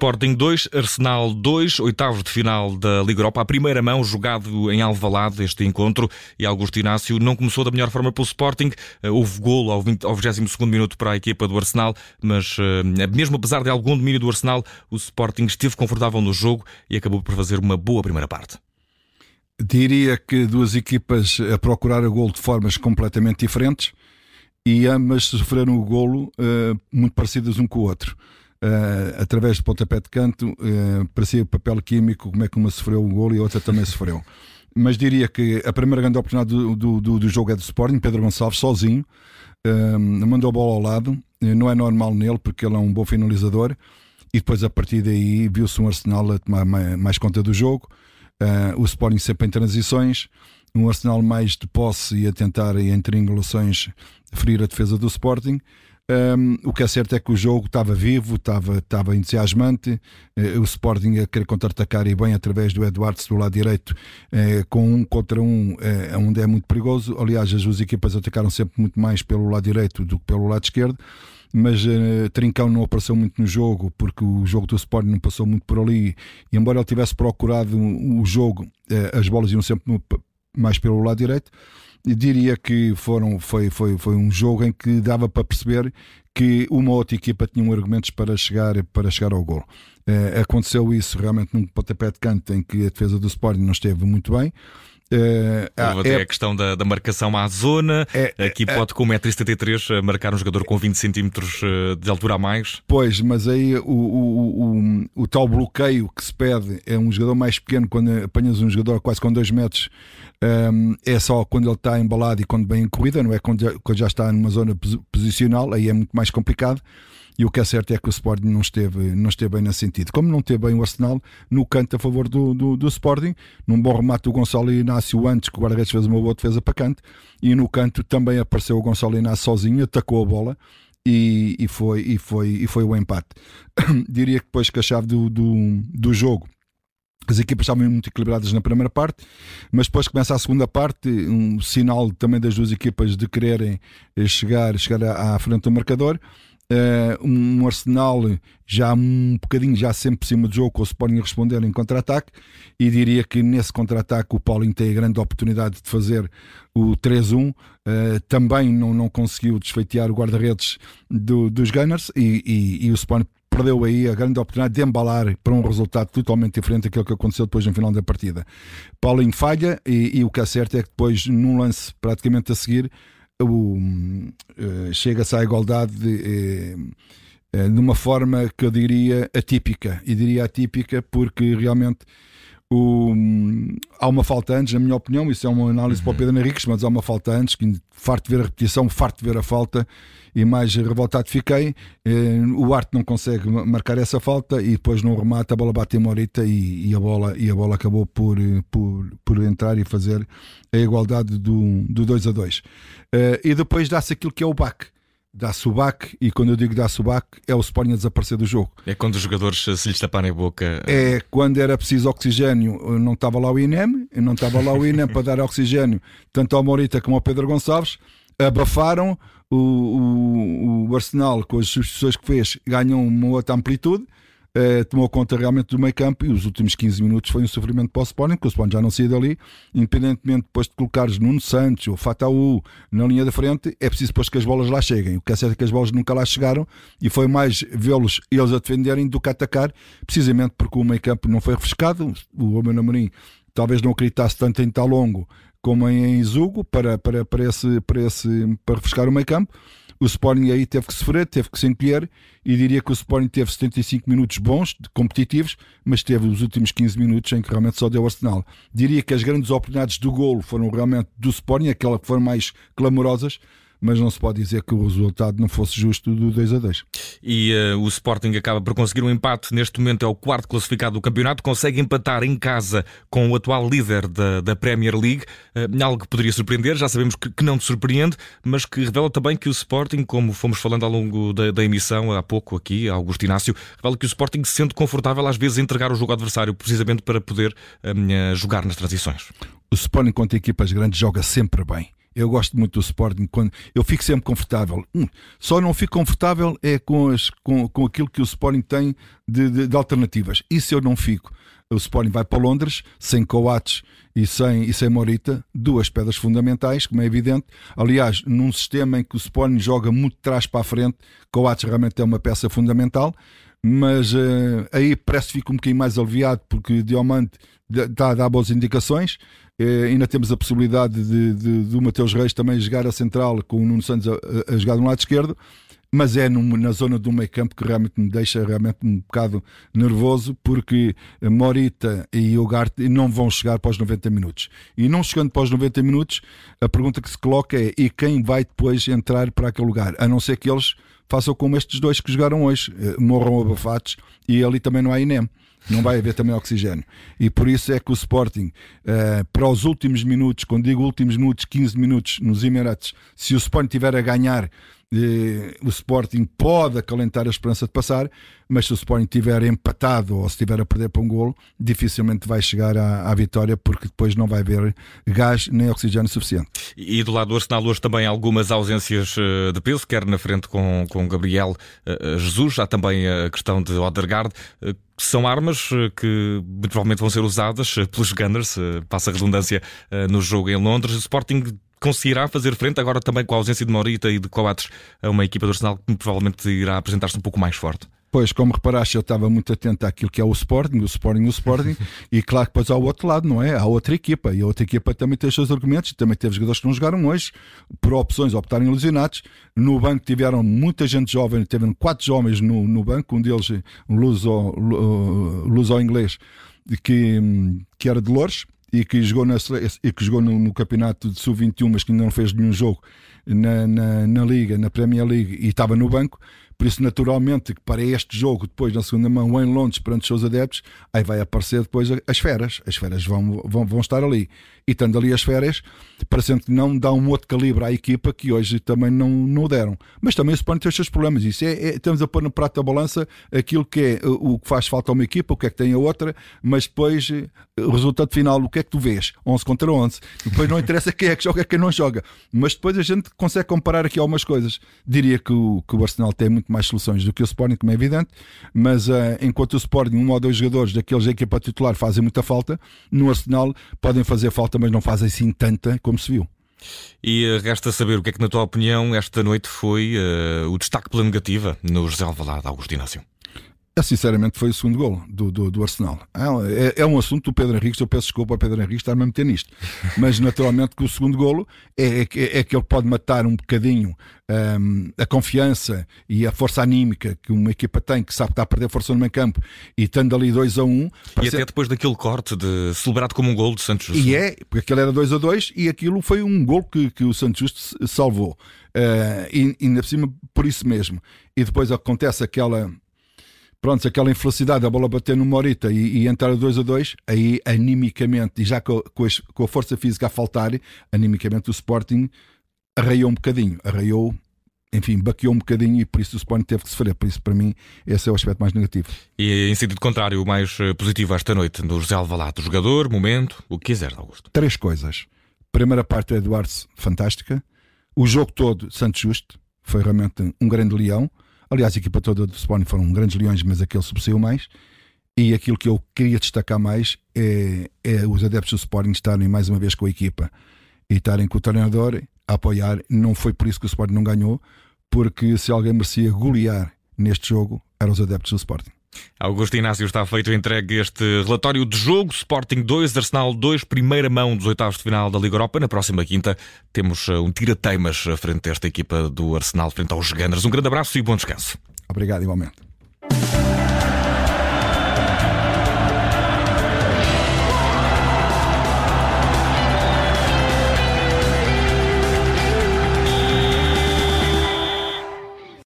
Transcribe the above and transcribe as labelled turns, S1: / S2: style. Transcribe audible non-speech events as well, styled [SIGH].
S1: Sporting 2, Arsenal 2, oitavos de final da Liga Europa. A primeira mão jogado em Alvalade este encontro e Augusto Inácio não começou da melhor forma pelo Sporting. Eh, houve golo ao, 20, ao 22 minuto para a equipa do Arsenal, mas eh, mesmo apesar de algum domínio do Arsenal, o Sporting esteve confortável no jogo e acabou por fazer uma boa primeira parte.
S2: Diria que duas equipas a procurar o golo de formas completamente diferentes e ambas sofreram o golo uh, muito parecidas um com o outro. Uh, através de pontapé de canto, uh, parecia papel químico, como é que uma sofreu um golo e a outra também sofreu. Mas diria que a primeira grande oportunidade do, do, do jogo é do Sporting, Pedro Gonçalves, sozinho, uh, mandou a bola ao lado, não é normal nele porque ele é um bom finalizador, e depois a partir daí viu-se um Arsenal a tomar mais, conta do jogo, o Sporting sempre em transições, um Arsenal mais de posse e a tentar, em triangulações, ferir a defesa do Sporting. Um, o que é certo é que o jogo estava vivo, estava, estava entusiasmante. Uh, o Sporting a querer contra-atacar e bem através do Eduardo do lado direito, uh, com um contra um, uh, onde é muito perigoso. Aliás, as duas equipas atacaram sempre muito mais pelo lado direito do que pelo lado esquerdo. Mas uh, Trincão não apareceu muito no jogo, porque o jogo do Sporting não passou muito por ali. E embora ele tivesse procurado o jogo, as bolas iam sempre mais pelo lado direito diria que foram, foi, foi, foi um jogo em que dava para perceber que uma outra equipa tinha argumentos para chegar, para chegar ao gol. Uh, aconteceu isso realmente num pontapé de canto em que a defesa do Sporting não esteve muito bem.
S1: Uh, é, a questão da, da, marcação à zona. É, Aqui é, pode, com 1,73m, marcar um jogador com 20 cm de altura a mais.
S2: Pois, mas aí o, o, o, o, tal bloqueio que se pede é um jogador mais pequeno. Quando apanhas um jogador quase com 2 metros, um, é só quando ele está embalado e quando bem em corrida, não é quando já, quando já está numa zona posicional, aí é muito mais complicado. E o que é certo é que o Sporting não esteve, não esteve bem nesse sentido. Como não teve bem o Arsenal no canto a favor do, do, do Sporting, num bom remate do Gonçalo Inácio antes que o guarda-redes fez uma boa defesa para canto, e no canto também apareceu o Gonçalo Inácio sozinho, atacou a bola. E, e, foi, e, foi, e foi o empate. [COUGHS] Diria que depois que a chave do, do, do jogo as equipas estavam muito equilibradas na primeira parte, mas depois começa a segunda parte, um sinal também das duas equipas de quererem eh, chegar, chegar à, frente do marcador. Uh, um Arsenal já um bocadinho já sempre por cima do jogo, com o Sporting a responder em contra-ataque, e diria que nesse contra-ataque o Paulinho tem a grande oportunidade de fazer o 3-1. Uh, eh, também não, não conseguiu desfeitear o guarda-redes do, dos Gunners, e, e, e o Sporting perdeu aí a grande oportunidade de embalar para um resultado totalmente diferente daquilo que aconteceu depois no final da partida. Paulinho falha e, e o que é certo é que depois, num lance praticamente a seguir, uh, chega-se à igualdade de, uh, uh, de uma forma que eu diria atípica. E diria atípica porque realmente o, há uma falta antes, na minha opinião, isso é uma análise uhum. para o uhum. Pedro Henriques, mas há uma falta antes, que farto de ver a repetição, farto de ver a falta e mais revoltado fiquei. Eh, o Arte não consegue marcar essa falta e depois no remate a bola bate em Morita e, e, a, bola, e a bola acabou por, por, por entrar e fazer a igualdade do, do 2 a 2. Eh, e depois dá-se aquilo que é o baque dá subac e quando eu digo dá subac é o Sporting a desaparecer do jogo.
S1: É quando os jogadores se lhes taparem a boca.
S2: É quando era preciso oxigênio, não estava lá o INEM, não estava lá o INEM para dar [LAUGHS] oxigênio tanto ao Morita como ao Pedro Gonçalves, abafaram o, o, o Arsenal com as substituições que fez, ganham uma outra amplitude eh, tomou conta realmente do meio campo e os últimos 15 minutos foi um sofrimento para o Sporting, porque o Sporting já não saía dali, independentemente depois de colocares Nuno Santos ou Fataú na linha da frente, é preciso depois que as bolas lá cheguem. O que é certo é que as bolas nunca lá chegaram e foi mais vê-los eles a defenderem do que atacar, precisamente porque o meio campo não foi refrescado. O Romeu Namorim talvez não acreditasse tanto em Talongo como em Zugo para, para, para, esse, para, esse, para refrescar o meio campo o Sporting aí teve que sofrer, teve que se encolher e diria que o Sporting teve 75 minutos bons, competitivos, mas teve os últimos 15 minutos em que realmente só deu Arsenal. Diria que as grandes oportunidades do golo foram realmente do Sporting, aquelas que foram mais clamorosas, mas não se pode dizer que o resultado não fosse justo do 2 a 2.
S1: E uh, o Sporting acaba por conseguir um empate. Neste momento é o quarto classificado do campeonato, consegue empatar em casa com o atual líder da, da Premier League. Uh, algo que poderia surpreender, já sabemos que, que, não te surpreende, mas que revela também que o Sporting, como fomos falando ao longo da, da emissão há pouco aqui, Augusto Inácio, revela que o Sporting se sente confortável às vezes em entregar o jogo ao adversário, precisamente para poder uh, jogar nas transições.
S2: O Sporting contra equipas grandes joga sempre bem Eu gosto muito do Sporting. Quando, eu fico sempre confortável. Hum, só não fico confortável é com, as, com, com aquilo que o Sporting tem de, de, de alternativas. Isso eu não fico. O Sporting vai para Londres, sem Coates e sem, e sem Morita, duas pedras fundamentais, como é evidente. Aliás, num sistema em que o Sporting joga muito de trás para a frente, Coates realmente é uma peça fundamental mas uh, aí parece que fica um bocadinho mais aliviado porque Diamante está a dar boas indicações. Uh, ainda temos a possibilidade de, de, de o Mateus Reis também jogar a central com o Nuno Santos a, a jogar no lado esquerdo, mas é na zona do meio campo que realmente me deixa realmente um bocado nervoso porque Morita e Ugarte não vão chegar para os 90 minutos. E não chegando para os 90 minutos, a pergunta que se coloca é e quem vai depois entrar para aquele lugar? A não ser que eles façam como estes dois que jogaram hoje, eh, morram abafados e ali também não há INEM. Não vai haver também oxigênio. E por isso é que o Sporting, uh, para os últimos minutos, quando digo últimos minutos, 15 minutos nos Emirates, se o Sporting tiver a ganhar o Sporting pode acalentar a esperança de passar, mas se o Sporting tiver empatado ou se tiver a perder para um golo, dificilmente vai chegar à, à, vitória porque depois não vai haver gás nem oxigênio suficiente.
S1: E do lado do Arsenal hoje também algumas ausências eh, de peso, quer na frente com, com Gabriel eh, Jesus, há também a questão de Odergaard, são armas que muito provavelmente vão ser usadas pelos Gunners, passa a redundância, no jogo em Londres. O Sporting conseguirá fazer frente agora também com a ausência de Morita e de Coates a uma equipa do Arsenal que provavelmente irá apresentar-se um pouco mais forte?
S2: Pois, como reparaste, eu estava muito atento àquilo que é o Sporting, o Sporting, o Sporting, [LAUGHS] e claro que depois há o outro lado, não é? Há outra equipa, e a outra equipa também tem os seus argumentos, também teve jogadores que não jogaram hoje, por opções optarem lesionados. No banco tiveram muita gente jovem, tiveram quatro jovens no, no banco, um deles, um luso-inglês, que, que era de Lourdes, e que jogou, na, e que jogou no, no campeonato de sub-21, mas que ainda não fez nenhum jogo na, na, na, Liga, na Premier League, e estava no banco. Por isso, naturalmente, que para este jogo, depois na segunda mão, em Londres, perante os seus adeptos, aí vai aparecer depois as feras. As feras vão, vão, vão estar ali. E estando ali as feras, parecendo que não dá um outro calibre à equipa que hoje também não, não deram. Mas também se podem ter os seus problemas. Isso é, é, estamos a pôr no prato da balança aquilo que é o que faz falta a uma equipa, o que é que tem a outra, mas depois o resultado final, o que é que tu vês? 11 contra 11. Depois não interessa quem é que joga quem não joga. Mas depois a gente consegue comparar aqui algumas coisas. Diria que o, que o Arsenal tem muito mais soluções do que o Sporting, como é evidente, mas uh, enquanto o Sporting, um ou dois jogadores daqueles da equipa titular fazem muita falta, no Arsenal podem fazer falta, mas não fazem assim tanta como se viu.
S1: E uh, resta saber o que é que, na tua opinião, esta noite foi uh, o destaque pela negativa no José Alvalade Augusto Inácio?
S2: É, sinceramente, foi o segundo gol do, do, do Arsenal. É, é, é, um assunto do Pedro Henrique. Eu peço desculpa ao Pedro Henrique estar-me a meter nisto. [LAUGHS] Mas, naturalmente, que o segundo golo é, é, é que ele pode matar um bocadinho um, a confiança e a força anímica que uma equipa tem, que sabe que está a perder força no meio campo e estando ali 2 a 1. Um,
S1: e até depois daquele corte de celebrado como um gol de Santos Justo.
S2: E é, porque aquele era 2 a 2 e aquilo foi um gol que, que o Santos Justo salvou. Uh, e ainda por cima, por isso mesmo. E depois acontece aquela pronto, aquela infelicidade, a bola bater no Morita e, e entrar a 2 a 2, aí animicamente, e já com, com, as, com, a força física a faltar, animicamente o Sporting arraiou um bocadinho, arraiou, enfim, baqueou um bocadinho e por isso o Sporting teve que sofrer. Por isso, para mim, esse é o aspecto mais negativo.
S1: E em sentido contrário, o mais eh, positivo esta noite, no José Alvalade, jogador, momento, o que quiser, Augusto.
S2: Três coisas. Primeira parte, Eduardo, fantástica. O jogo todo, Santos Justo, foi realmente um grande leão. Aliás, a equipa toda do Sporting foram grandes leões, mas aquele sobressaiu mais. E aquilo que eu queria destacar mais é, é, os adeptos do Sporting estarem mais uma vez com a equipa e estarem com o treinador a apoiar. Não foi por isso que o Sporting não ganhou, porque se alguém merecia golear neste jogo, eram os adeptos do Sporting.
S1: Augusto Inácio está feito entregue este relatório de jogo. Sporting 2, Arsenal 2, primeira mão dos oitavos de final da Liga Europa. Na próxima quinta temos uh, um tira-teimas frente a esta equipa do Arsenal, frente aos Gunners. Um grande abraço e bom descanso.
S2: Obrigado, igualmente.